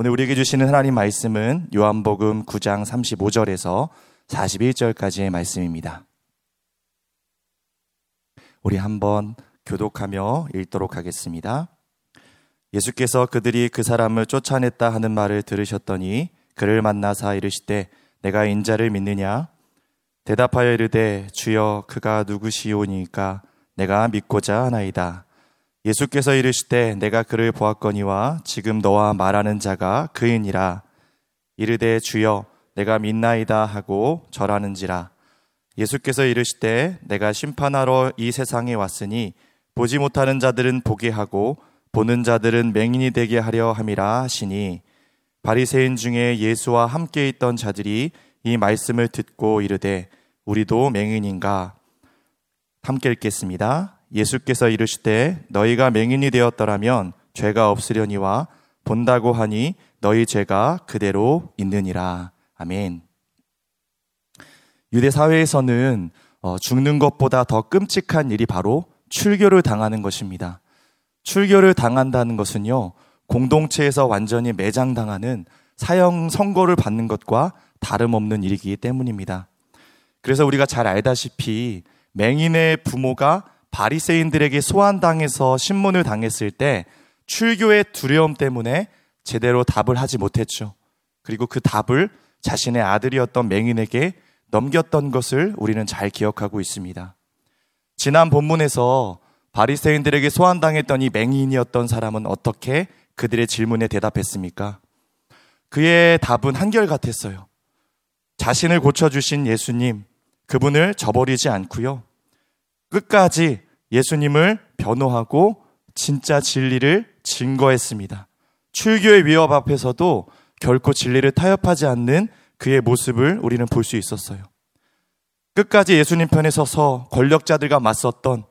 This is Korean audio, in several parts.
오늘 우리에게 주시는 하나님 말씀은 요한복음 9장 35절에서 41절까지의 말씀입니다. 우리 한번 교독하며 읽도록 하겠습니다. 예수께서 그들이 그 사람을 쫓아냈다 하는 말을 들으셨더니 그를 만나사 이르시되 내가 인자를 믿느냐 대답하여 이르되 주여 그가 누구시오니까 내가 믿고자 하나이다. 예수께서 이르시되 내가 그를 보았거니와 지금 너와 말하는 자가 그이니라. 이르되 주여 내가 믿나이다 하고 절하는지라. 예수께서 이르시되 내가 심판하러 이 세상에 왔으니 보지 못하는 자들은 보게 하고 보는 자들은 맹인이 되게 하려 함이라 하시니 바리새인 중에 예수와 함께 있던 자들이 이 말씀을 듣고 이르되 우리도 맹인인가 함께 읽겠습니다. 예수께서 이르시되 너희가 맹인이 되었더라면 죄가 없으려니와 본다고 하니 너희 죄가 그대로 있느니라. 아멘. 유대 사회에서는 어, 죽는 것보다 더 끔찍한 일이 바로 출교를 당하는 것입니다. 출교를 당한다는 것은요, 공동체에서 완전히 매장당하는 사형 선고를 받는 것과 다름없는 일이기 때문입니다. 그래서 우리가 잘 알다시피 맹인의 부모가 바리새인들에게 소환당해서 신문을 당했을 때 출교의 두려움 때문에 제대로 답을 하지 못했죠. 그리고 그 답을 자신의 아들이었던 맹인에게 넘겼던 것을 우리는 잘 기억하고 있습니다. 지난 본문에서 바리새인들에게 소환당했던 이 맹인이었던 사람은 어떻게 그들의 질문에 대답했습니까? 그의 답은 한결같았어요. 자신을 고쳐주신 예수님, 그분을 저버리지 않고요. 끝까지 예수님을 변호하고 진짜 진리를 증거했습니다. 출교의 위협 앞에서도 결코 진리를 타협하지 않는 그의 모습을 우리는 볼 수 있었어요. 끝까지 예수님 편에 서서 권력자들과 맞섰던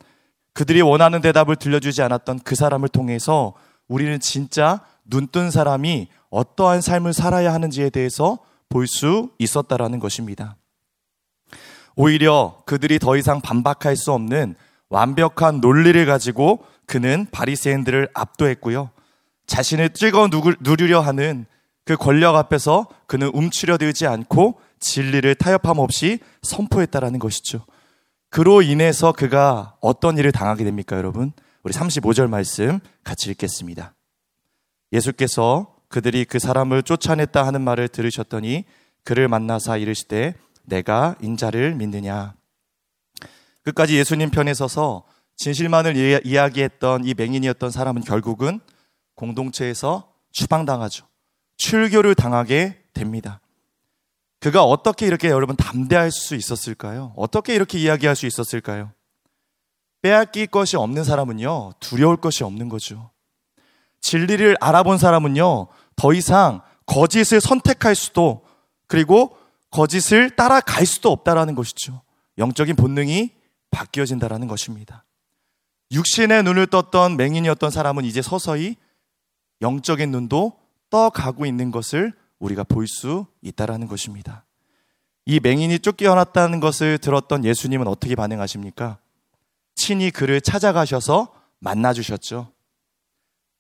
그들이 원하는 대답을 들려주지 않았던 그 사람을 통해서 우리는 진짜 눈뜬 사람이 어떠한 삶을 살아야 하는지에 대해서 볼 수 있었다라는 것입니다. 오히려 그들이 더 이상 반박할 수 없는 완벽한 논리를 가지고 그는 바리새인들을 압도했고요. 자신을 찍어 누르려 하는 그 권력 앞에서 그는 움츠려들지 않고 진리를 타협함 없이 선포했다라는 것이죠. 그로 인해서 그가 어떤 일을 당하게 됩니까, 여러분? 우리 35절 말씀 같이 읽겠습니다. 예수께서 그들이 그 사람을 쫓아냈다 하는 말을 들으셨더니 그를 만나사 이르시되 내가 인자를 믿느냐. 끝까지 예수님 편에 서서 진실만을 이야기했던 이 맹인이었던 사람은 결국은 공동체에서 추방당하죠. 출교를 당하게 됩니다. 그가 어떻게 이렇게 여러분 담대할 수 있었을까요? 어떻게 이렇게 이야기할 수 있었을까요? 빼앗길 것이 없는 사람은요, 두려울 것이 없는 거죠. 진리를 알아본 사람은요, 더 이상 거짓을 선택할 수도, 그리고 거짓을 따라갈 수도 없다라는 것이죠. 영적인 본능이 바뀌어진다라는 것입니다. 육신의 눈을 떴던 맹인이었던 사람은 이제 서서히 영적인 눈도 떠가고 있는 것을 우리가 볼 수 있다라는 것입니다. 이 맹인이 쫓겨났다는 것을 들었던 예수님은 어떻게 반응하십니까? 친히 그를 찾아가셔서 만나 주셨죠.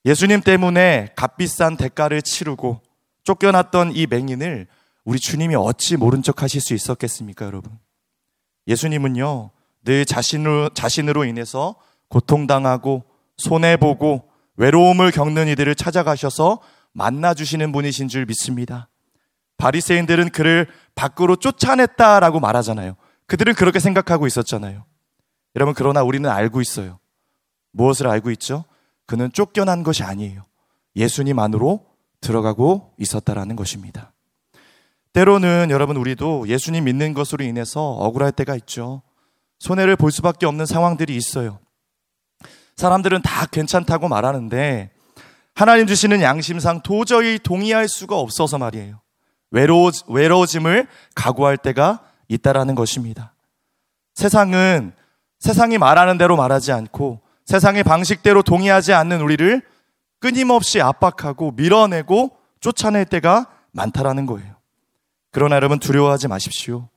예수님 때문에 값비싼 대가를 치르고 쫓겨났던 이 맹인을 우리 주님이 어찌 모른 척 하실 수 있었겠습니까, 여러분? 예수님은요, 늘 자신으로, 자신으로 인해서 고통당하고 손해보고 외로움을 겪는 이들을 찾아가셔서 만나주시는 분이신 줄 믿습니다. 바리새인들은 그를 밖으로 쫓아냈다라고 말하잖아요. 그들은 그렇게 생각하고 있었잖아요. 여러분 그러나 우리는 알고 있어요. 무엇을 알고 있죠? 그는 쫓겨난 것이 아니에요. 예수님 안으로 들어가고 있었다라는 것입니다. 때로는 여러분 우리도 예수님 믿는 것으로 인해서 억울할 때가 있죠. 손해를 볼 수밖에 없는 상황들이 있어요. 사람들은 다 괜찮다고 말하는데 하나님 주시는 양심상 도저히 동의할 수가 없어서 말이에요. 외로워, 외로워짐을 각오할 때가 있다라는 것입니다. 세상은 세상이 말하는 대로 말하지 않고 세상의 방식대로 동의하지 않는 우리를 끊임없이 압박하고 밀어내고 쫓아낼 때가 많다라는 거예요. 그러나 여러분 두려워하지 마십시오.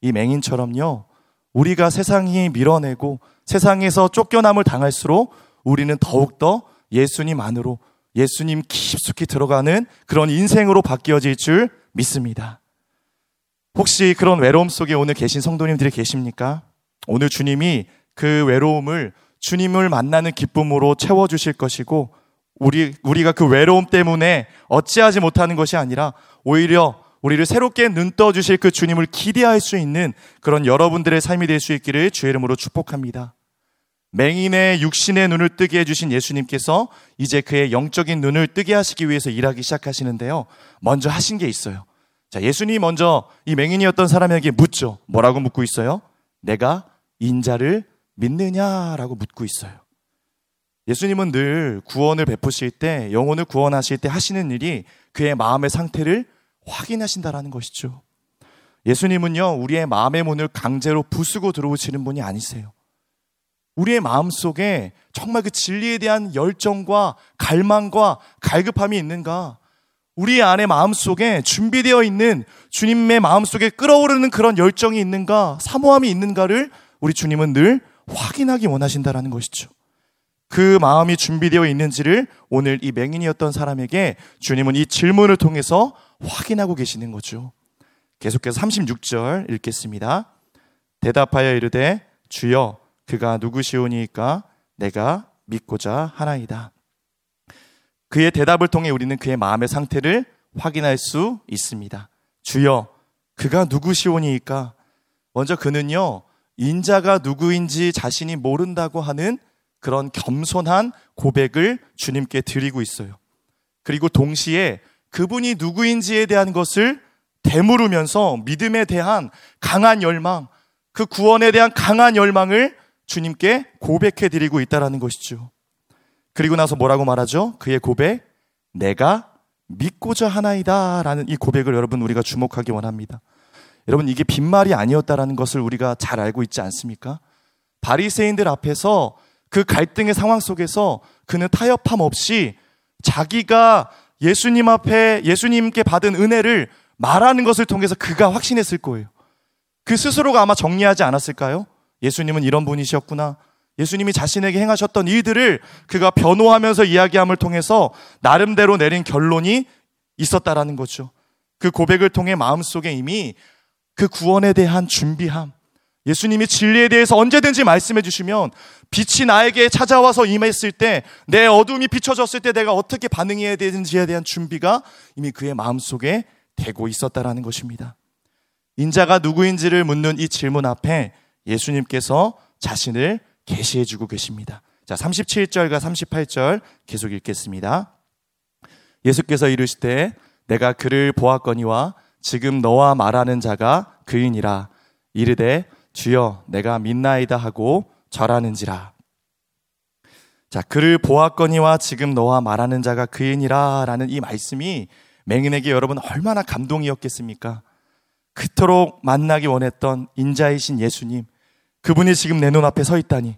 이 맹인처럼요. 우리가 세상이 밀어내고 세상에서 쫓겨남을 당할수록 우리는 더욱더 예수님 안으로 예수님 깊숙이 들어가는 그런 인생으로 바뀌어질 줄 믿습니다. 혹시 그런 외로움 속에 오늘 계신 성도님들이 계십니까? 오늘 주님이 그 외로움을 주님을 만나는 기쁨으로 채워주실 것이고, 우리, 우리가 그 외로움 때문에 어찌하지 못하는 것이 아니라 오히려 우리를 새롭게 눈 떠주실 그 주님을 기대할 수 있는 그런 여러분들의 삶이 될 수 있기를 주의 이름으로 축복합니다. 맹인의 육신의 눈을 뜨게 해주신 예수님께서 이제 그의 영적인 눈을 뜨게 하시기 위해서 일하기 시작하시는데요. 먼저 하신 게 있어요. 자, 예수님이 먼저 이 맹인이었던 사람에게 묻죠. 뭐라고 묻고 있어요? 내가 인자를 믿느냐라고 묻고 있어요. 예수님은 늘 구원을 베푸실 때, 영혼을 구원하실 때 하시는 일이 그의 마음의 상태를 확인하신다라는 것이죠. 예수님은요, 우리의 마음의 문을 강제로 부수고 들어오시는 분이 아니세요. 우리의 마음 속에 정말 그 진리에 대한 열정과 갈망과 갈급함이 있는가? 우리 안에 마음 속에 준비되어 있는 주님의 마음 속에 끓어오르는 그런 열정이 있는가? 사모함이 있는가를 우리 주님은 늘 확인하기 원하신다라는 것이죠. 그 마음이 준비되어 있는지를 오늘 이 맹인이었던 사람에게 주님은 이 질문을 통해서 확인하고 계시는 거죠. 계속해서 36절 읽겠습니다. 대답하여 이르되 주여 그가 누구시오니까 내가 믿고자 하나이다. 그의 대답을 통해 우리는 그의 마음의 상태를 확인할 수 있습니다. 주여 그가 누구시오니까 먼저 그는요 인자가 누구인지 자신이 모른다고 하는 그런 겸손한 고백을 주님께 드리고 있어요. 그리고 동시에 그분이 누구인지에 대한 것을 되물으면서 믿음에 대한 강한 열망, 그 구원에 대한 강한 열망을 주님께 고백해 드리고 있다라는 것이죠. 그리고 나서 뭐라고 말하죠? 그의 고백, 내가 믿고자 하나이다 라는 이 고백을 여러분 우리가 주목하기 원합니다. 여러분 이게 빈말이 아니었다라는 것을 우리가 잘 알고 있지 않습니까? 바리새인들 앞에서 그 갈등의 상황 속에서 그는 타협함 없이 자기가 예수님 앞에 예수님께 받은 은혜를 말하는 것을 통해서 그가 확신했을 거예요. 그 스스로가 아마 정리하지 않았을까요? 예수님은 이런 분이셨구나. 예수님이 자신에게 행하셨던 일들을 그가 변호하면서 이야기함을 통해서 나름대로 내린 결론이 있었다라는 거죠. 그 고백을 통해 마음속에 이미 그 구원에 대한 준비함, 예수님이 진리에 대해서 언제든지 말씀해 주시면 빛이 나에게 찾아와서 임했을 때 내 어둠이 비춰졌을 때 내가 어떻게 반응해야 되는지에 대한 준비가 이미 그의 마음속에 되고 있었다라는 것입니다. 인자가 누구인지를 묻는 이 질문 앞에 예수님께서 자신을 계시해 주고 계십니다. 자, 37절과 38절 계속 읽겠습니다. 예수께서 이르시되 내가 그를 보았거니와 지금 너와 말하는 자가 그인이라 이르되 주여 내가 믿나이다 하고 절하는지라. 자, 그를 보았거니와 지금 너와 말하는 자가 그인이라 라는 이 말씀이 맹인에게 여러분 얼마나 감동이었겠습니까? 그토록 만나기 원했던 인자이신 예수님. 그분이 지금 내 눈 앞에 서 있다니.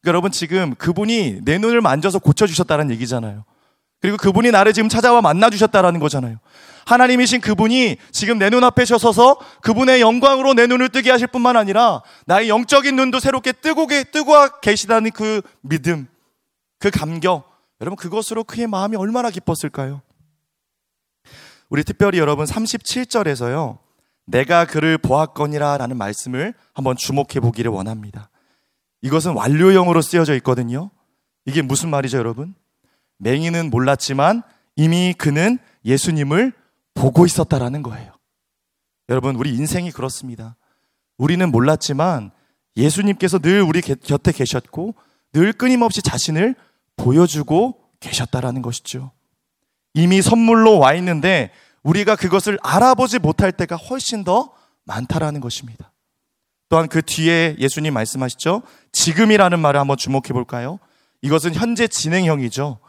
그러니까 여러분 지금 그분이 내 눈을 만져서 고쳐주셨다는 얘기잖아요. 그리고 그분이 나를 지금 찾아와 만나 주셨다라는 거잖아요. 하나님이신 그분이 지금 내 눈앞에 서서 그분의 영광으로 내 눈을 뜨게 하실 뿐만 아니라 나의 영적인 눈도 새롭게 뜨고, 뜨고 계시다는 그 믿음, 그 감격. 여러분 그것으로 그의 마음이 얼마나 기뻤을까요? 우리 특별히 여러분 37절에서요. 내가 그를 보았거니라 라는 말씀을 한번 주목해 보기를 원합니다. 이것은 완료형으로 쓰여져 있거든요. 이게 무슨 말이죠, 여러분? 맹인은 몰랐지만 이미 그는 예수님을 보고 있었다라는 거예요. 여러분, 우리 인생이 그렇습니다. 우리는 몰랐지만 예수님께서 늘 우리 곁에 계셨고 늘 끊임없이 자신을 보여주고 계셨다라는 것이죠. 이미 선물로 와 있는데 우리가 그것을 알아보지 못할 때가 훨씬 더 많다라는 것입니다. 또한 그 뒤에 예수님 말씀하시죠. 지금이라는 말을 한번 주목해 볼까요? 이것은 현재 진행형이죠.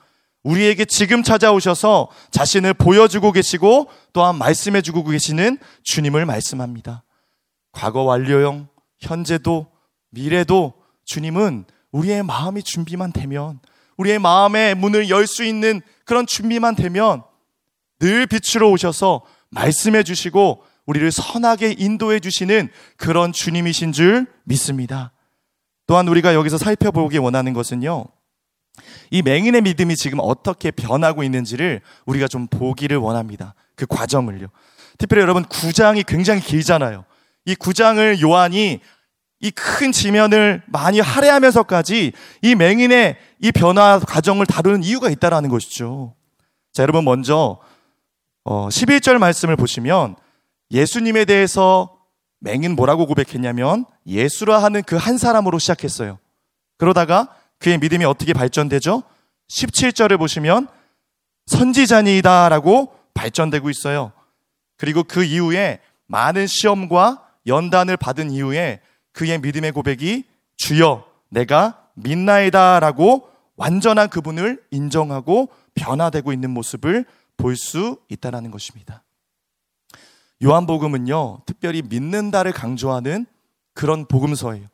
우리에게 지금 찾아오셔서 자신을 보여주고 계시고 또한 말씀해주고 계시는 주님을 말씀합니다. 과거 완료형, 현재도, 미래도 주님은 우리의 마음이 준비만 되면, 우리의 마음의 문을 열 수 있는 그런 준비만 되면 늘 빛으로 오셔서 말씀해 주시고 우리를 선하게 인도해 주시는 그런 주님이신 줄 믿습니다. 또한 우리가 여기서 살펴보기 원하는 것은요. 이 맹인의 믿음이 지금 어떻게 변하고 있는지를 우리가 좀 보기를 원합니다. 그 과정을요. 특별히 여러분 구장이 굉장히 길잖아요. 이 구장을 요한이 이 큰 지면을 많이 할애하면서까지 이 맹인의 이 변화 과정을 다루는 이유가 있다라는 것이죠. 자, 여러분 먼저 어, 11절 말씀을 보시면 예수님에 대해서 맹인 뭐라고 고백했냐면 예수라 하는 그 한 사람으로 시작했어요. 그러다가 그의 믿음이 어떻게 발전되죠? 17절을 보시면 선지자니이다라고 발전되고 있어요. 그리고 그 이후에 많은 시험과 연단을 받은 이후에 그의 믿음의 고백이 주여 내가 믿나이다라고 완전한 그분을 인정하고 변화되고 있는 모습을 볼 수 있다는 것입니다. 요한복음은요, 특별히 믿는다를 강조하는 그런 복음서예요.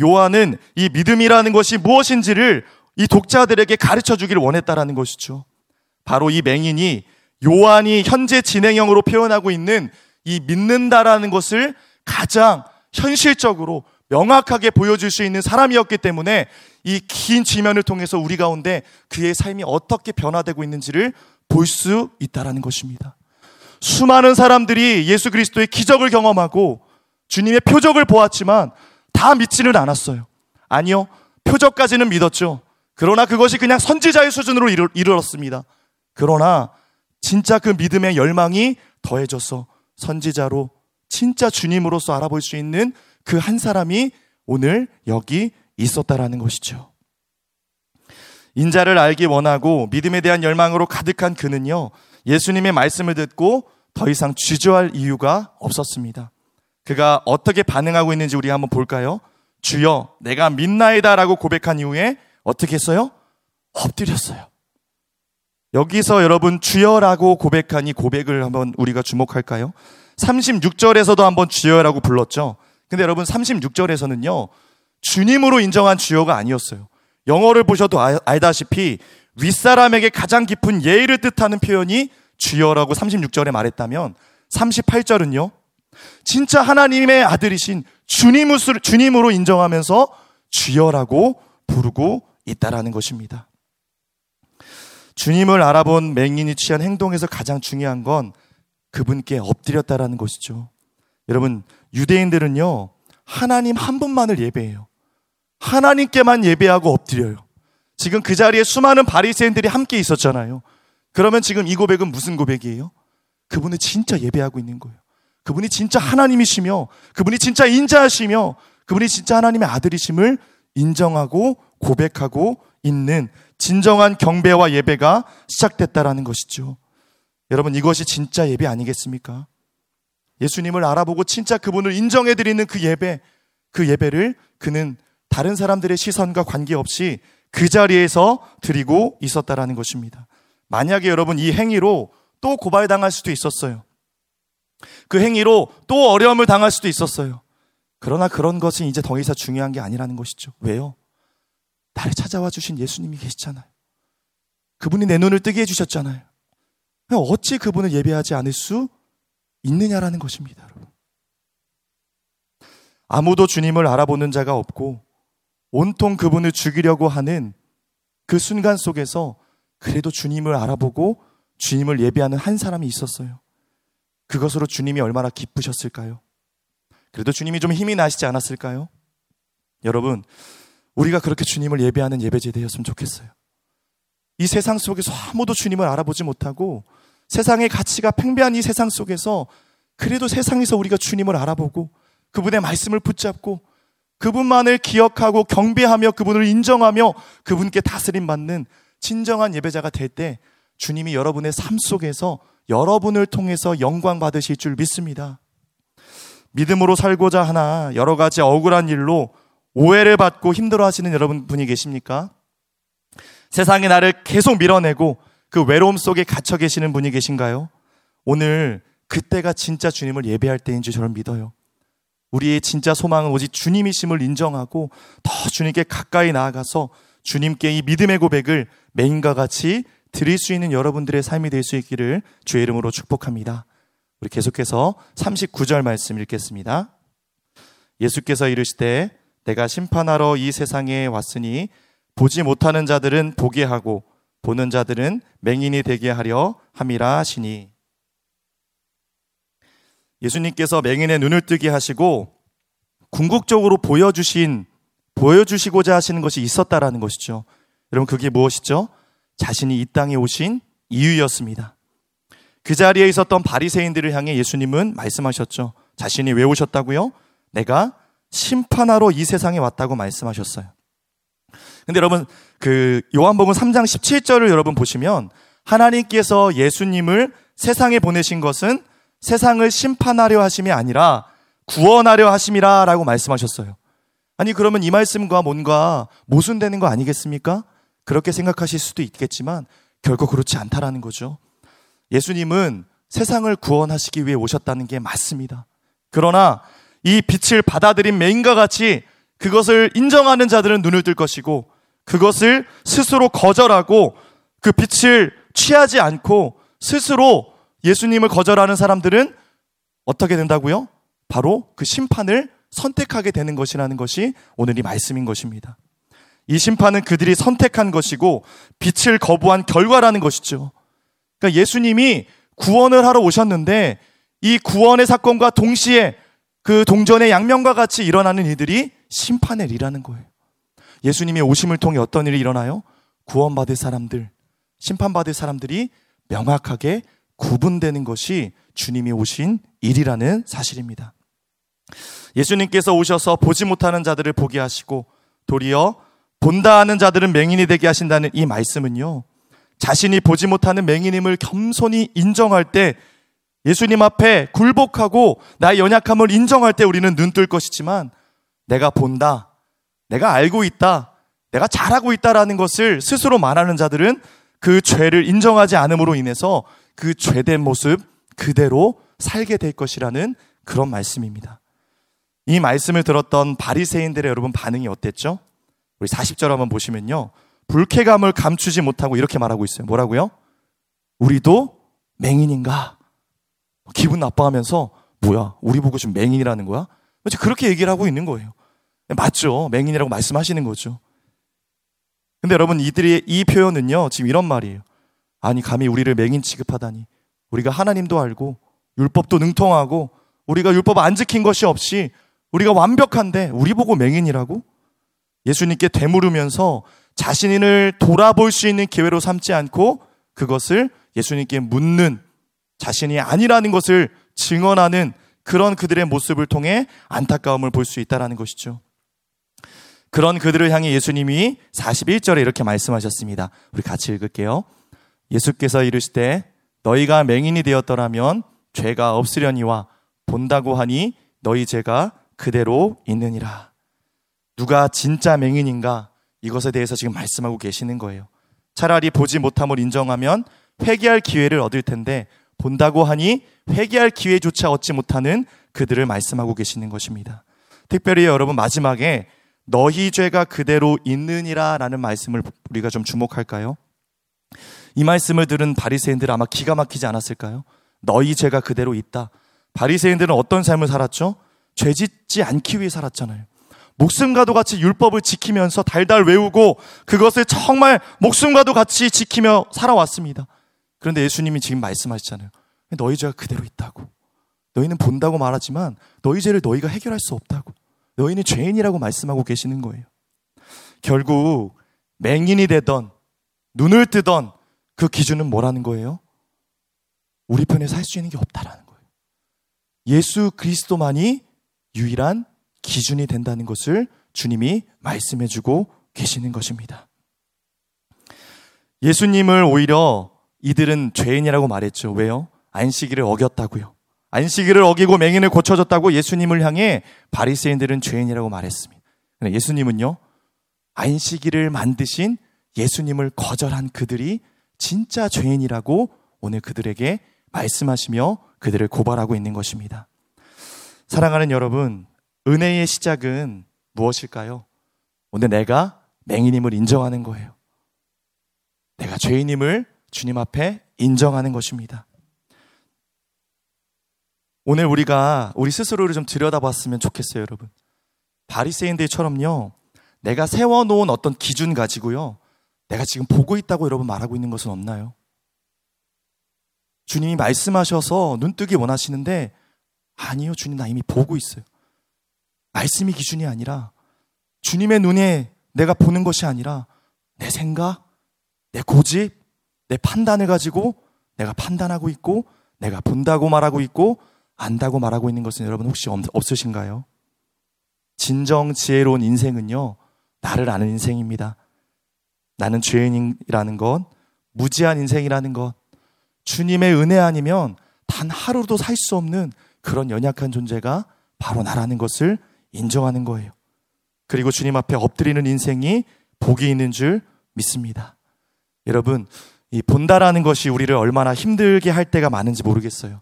요한은 이 믿음이라는 것이 무엇인지를 이 독자들에게 가르쳐 주기를 원했다라는 것이죠. 바로 이 맹인이 요한이 현재 진행형으로 표현하고 있는 이 믿는다라는 것을 가장 현실적으로 명확하게 보여줄 수 있는 사람이었기 때문에 이 긴 지면을 통해서 우리 가운데 그의 삶이 어떻게 변화되고 있는지를 볼 수 있다라는 것입니다. 수많은 사람들이 예수 그리스도의 기적을 경험하고 주님의 표적을 보았지만 다 믿지는 않았어요. 아니요. 표적까지는 믿었죠. 그러나 그것이 그냥 선지자의 수준으로 이르렀습니다. 그러나 진짜 그 믿음의 열망이 더해져서 선지자로 진짜 주님으로서 알아볼 수 있는 그 한 사람이 오늘 여기 있었다라는 것이죠. 인자를 알기 원하고 믿음에 대한 열망으로 가득한 그는요, 예수님의 말씀을 듣고 더 이상 주저할 이유가 없었습니다. 그가 어떻게 반응하고 있는지 우리 한번 볼까요? 주여, 내가 믿나이다라고 고백한 이후에 어떻게 했어요? 엎드렸어요. 여기서 여러분 주여라고 고백한 이 고백을 한번 우리가 주목할까요? 36절에서도 한번 주여라고 불렀죠. 근데 여러분 36절에서는요. 주님으로 인정한 주여가 아니었어요. 영어를 보셔도 아, 알다시피 윗사람에게 가장 깊은 예의를 뜻하는 표현이 주여라고 36절에 말했다면 38절은요. 진짜 하나님의 아들이신 주님으로, 인정하면서 주여라고 부르고 있다라는 것입니다. 주님을 알아본 맹인이 취한 행동에서 가장 중요한 건 그분께 엎드렸다라는 것이죠. 여러분, 유대인들은요, 하나님 한 분만을 예배해요. 하나님께만 예배하고 엎드려요. 지금 그 자리에 수많은 바리새인들이 함께 있었잖아요. 그러면 지금 이 고백은 무슨 고백이에요? 그분을 진짜 예배하고 있는 거예요. 그분이 진짜 하나님이시며, 그분이 진짜 인자하시며, 그분이 진짜 하나님의 아들이심을 인정하고 고백하고 있는 진정한 경배와 예배가 시작됐다라는 것이죠. 여러분 이것이 진짜 예배 아니겠습니까? 예수님을 알아보고 진짜 그분을 인정해 드리는 그 예배, 그 예배를 그는 다른 사람들의 시선과 관계없이 그 자리에서 드리고 있었다라는 것입니다. 만약에 여러분 이 행위로 또 고발당할 수도 있었어요. 그 행위로 또 어려움을 당할 수도 있었어요. 그러나 그런 것은 이제 더 이상 중요한 게 아니라는 것이죠. 왜요? 나를 찾아와 주신 예수님이 계시잖아요. 그분이 내 눈을 뜨게 해주셨잖아요. 어찌 그분을 예배하지 않을 수 있느냐라는 것입니다, 여러분. 아무도 주님을 알아보는 자가 없고 온통 그분을 죽이려고 하는 그 순간 속에서 그래도 주님을 알아보고 주님을 예배하는 한 사람이 있었어요. 그것으로 주님이 얼마나 기쁘셨을까요? 그래도 주님이 좀 힘이 나시지 않았을까요? 여러분, 우리가 그렇게 주님을 예배하는 예배제 되었으면 좋겠어요. 이 세상 속에서 아무도 주님을 알아보지 못하고 세상의 가치가 팽배한 이 세상 속에서 그래도 세상에서 우리가 주님을 알아보고 그분의 말씀을 붙잡고 그분만을 기억하고 경배하며 그분을 인정하며 그분께 다스림 받는 진정한 예배자가 될 때 주님이 여러분의 삶 속에서 여러분을 통해서 영광 받으실 줄 믿습니다. 믿음으로 살고자 하나 여러 가지 억울한 일로 오해를 받고 힘들어 하시는 여러분 분이 계십니까? 세상이 나를 계속 밀어내고 그 외로움 속에 갇혀 계시는 분이 계신가요? 오늘 그때가 진짜 주님을 예배할 때인 줄 저는 믿어요. 우리의 진짜 소망은 오직 주님이심을 인정하고 더 주님께 가까이 나아가서 주님께 이 믿음의 고백을 맹인과 같이 드릴 수 있는 여러분들의 삶이 될 수 있기를 주의 이름으로 축복합니다. 우리 계속해서 39절 말씀 읽겠습니다. 예수께서 이르시되 내가 심판하러 이 세상에 왔으니 보지 못하는 자들은 보게 하고 보는 자들은 맹인이 되게 하려 함이라 하시니 예수님께서 맹인의 눈을 뜨게 하시고 궁극적으로 보여주신 보여주시고자 하시는 것이 있었다라는 것이죠. 여러분 그게 무엇이죠? 자신이 이 땅에 오신 이유였습니다. 그 자리에 있었던 바리새인들을 향해 예수님은 말씀하셨죠. 자신이 왜 오셨다고요? 내가 심판하러 이 세상에 왔다고 말씀하셨어요. 근데 여러분 그 요한복음 3장 17절을 여러분 보시면 하나님께서 예수님을 세상에 보내신 것은 세상을 심판하려 하심이 아니라 구원하려 하심이라라고 말씀하셨어요. 아니 그러면 이 말씀과 뭔가 모순되는 거 아니겠습니까? 그렇게 생각하실 수도 있겠지만 결코 그렇지 않다라는 거죠. 예수님은 세상을 구원하시기 위해 오셨다는 게 맞습니다. 그러나 이 빛을 받아들인 맹인과 같이 그것을 인정하는 자들은 눈을 뜰 것이고 그것을 스스로 거절하고 그 빛을 취하지 않고 스스로 예수님을 거절하는 사람들은 어떻게 된다고요? 바로 그 심판을 선택하게 되는 것이라는 것이 오늘 이 말씀인 것입니다. 이 심판은 그들이 선택한 것이고 빛을 거부한 결과라는 것이죠. 그러니까 예수님이 구원을 하러 오셨는데 이 구원의 사건과 동시에 그 동전의 양면과 같이 일어나는 이들이 심판의 일이라는 거예요. 예수님의 오심을 통해 어떤 일이 일어나요? 구원받을 사람들, 심판받을 사람들이 명확하게 구분되는 것이 주님이 오신 일이라는 사실입니다. 예수님께서 오셔서 보지 못하는 자들을 보게 하시고 도리어 본다 하는 자들은 맹인이 되게 하신다는 이 말씀은요. 자신이 보지 못하는 맹인임을 겸손히 인정할 때 예수님 앞에 굴복하고 나의 연약함을 인정할 때 우리는 눈뜰 것이지만 내가 본다. 내가 알고 있다. 내가 잘하고 있다라는 것을 스스로 말하는 자들은 그 죄를 인정하지 않음으로 인해서 그 죄된 모습 그대로 살게 될 것이라는 그런 말씀입니다. 이 말씀을 들었던 바리새인들의 여러분 반응이 어땠죠? 우리 40절 한번 보시면요. 불쾌감을 감추지 못하고 이렇게 말하고 있어요. 뭐라고요? 우리도 맹인인가? 기분 나빠하면서 뭐야? 우리 보고 지금 맹인이라는 거야? 그렇게 얘기를 하고 있는 거예요. 맞죠. 맹인이라고 말씀하시는 거죠. 근데 여러분 이들의 이 표현은요. 지금 이런 말이에요. 아니 감히 우리를 맹인 취급하다니. 우리가 하나님도 알고 율법도 능통하고 우리가 율법 안 지킨 것이 없이 우리가 완벽한데 우리 보고 맹인이라고? 예수님께 되물으면서 자신을 돌아볼 수 있는 기회로 삼지 않고 그것을 예수님께 묻는 자신이 아니라는 것을 증언하는 그런 그들의 모습을 통해 안타까움을 볼 수 있다라는 것이죠. 그런 그들을 향해 예수님이 41절에 이렇게 말씀하셨습니다. 우리 같이 읽을게요. 예수께서 이르시되 너희가 맹인이 되었더라면 죄가 없으려니와 본다고 하니 너희 죄가 그대로 있느니라. 누가 진짜 맹인인가 이것에 대해서 지금 말씀하고 계시는 거예요. 차라리 보지 못함을 인정하면 회개할 기회를 얻을 텐데 본다고 하니 회개할 기회조차 얻지 못하는 그들을 말씀하고 계시는 것입니다. 특별히 여러분 마지막에 너희 죄가 그대로 있느니라 라는 말씀을 우리가 좀 주목할까요? 이 말씀을 들은 바리새인들 아마 기가 막히지 않았을까요? 너희 죄가 그대로 있다. 바리새인들은 어떤 삶을 살았죠? 죄 짓지 않기 위해 살았잖아요. 목숨과도 같이 율법을 지키면서 달달 외우고 그것을 정말 목숨과도 같이 지키며 살아왔습니다. 그런데 예수님이 지금 말씀하시잖아요. 너희 죄가 그대로 있다고. 너희는 본다고 말하지만 너희 죄를 너희가 해결할 수 없다고. 너희는 죄인이라고 말씀하고 계시는 거예요. 결국 맹인이 되던 눈을 뜨던 그 기준은 뭐라는 거예요? 우리 편에 살 수 있는 게 없다라는 거예요. 예수 그리스도만이 유일한 기준이 된다는 것을 주님이 말씀해 주고 계시는 것입니다. 예수님을 오히려 이들은 죄인이라고 말했죠. 왜요? 안식일을 어겼다고요. 안식일을 어기고 맹인을 고쳐줬다고 예수님을 향해 바리새인들은 죄인이라고 말했습니다. 예수님은요. 안식일을 만드신 예수님을 거절한 그들이 진짜 죄인이라고 오늘 그들에게 말씀하시며 그들을 고발하고 있는 것입니다. 사랑하는 여러분, 은혜의 시작은 무엇일까요? 오늘 내가 맹인임을 인정하는 거예요. 내가 죄인임을 주님 앞에 인정하는 것입니다. 오늘 우리가 우리 스스로를 좀 들여다봤으면 좋겠어요, 여러분. 바리새인들처럼요. 내가 세워놓은 어떤 기준 가지고요. 내가 지금 보고 있다고 여러분 말하고 있는 것은 없나요? 주님이 말씀하셔서 눈뜨기 원하시는데 아니요, 주님 나 이미 보고 있어요. 말씀이 기준이 아니라 주님의 눈에 내가 보는 것이 아니라 내 생각, 내 고집, 내 판단을 가지고 내가 판단하고 있고 내가 본다고 말하고 있고 안다고 말하고 있는 것은 여러분 혹시 없으신가요? 진정 지혜로운 인생은요, 나를 아는 인생입니다. 나는 죄인이라는 것, 무지한 인생이라는 것, 주님의 은혜 아니면 단 하루도 살 수 없는 그런 연약한 존재가 바로 나라는 것을 인정하는 거예요. 그리고 주님 앞에 엎드리는 인생이 복이 있는 줄 믿습니다. 여러분, 이 본다라는 것이 우리를 얼마나 힘들게 할 때가 많은지 모르겠어요.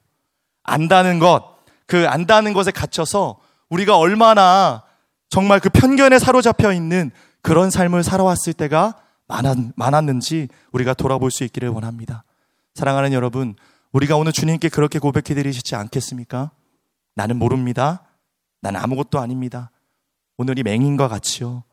안다는 것, 그 안다는 것에 갇혀서 우리가 얼마나 정말 그 편견에 사로잡혀 있는 그런 삶을 살아왔을 때가 많았, 는지 우리가 돌아볼 수 있기를 원합니다. 사랑하는 여러분, 우리가 오늘 주님께 그렇게 고백해 드리시지 않겠습니까? 나는 모릅니다. 나는 아무것도 아닙니다. 오늘 이 맹인과 같이요.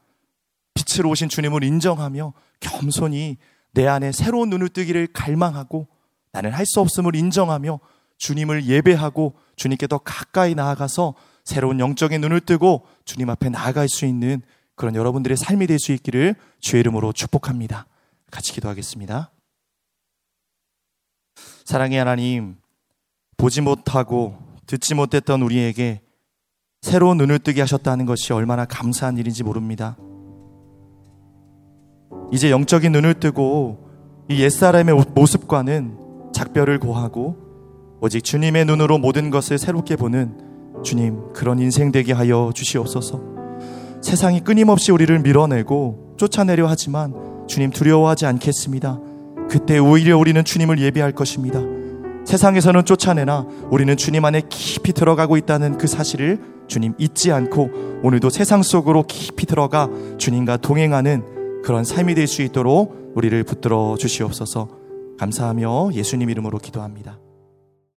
빛으로 오신 주님을 인정하며 겸손히 내 안에 새로운 눈을 뜨기를 갈망하고 나는 할 수 없음을 인정하며 주님을 예배하고 주님께 더 가까이 나아가서 새로운 영적인 눈을 뜨고 주님 앞에 나아갈 수 있는 그런 여러분들의 삶이 될 수 있기를 주의 이름으로 축복합니다. 같이 기도하겠습니다. 사랑의 하나님, 보지 못하고 듣지 못했던 우리에게 새로운 눈을 뜨게 하셨다는 것이 얼마나 감사한 일인지 모릅니다. 이제 영적인 눈을 뜨고 이 옛사람의 모습과는 작별을 고하고 오직 주님의 눈으로 모든 것을 새롭게 보는 주님 그런 인생 되게 하여 주시옵소서. 세상이 끊임없이 우리를 밀어내고 쫓아내려 하지만 주님 두려워하지 않겠습니다. 그때 오히려 우리는 주님을 예배할 것입니다. 세상에서는 쫓아내나 우리는 주님 안에 깊이 들어가고 있다는 그 사실을 주님 잊지 않고 오늘도 세상 속으로 깊이 들어가 주님과 동행하는 그런 삶이 될 수 있도록 우리를 붙들어 주시옵소서 감사하며 예수님 이름으로 기도합니다.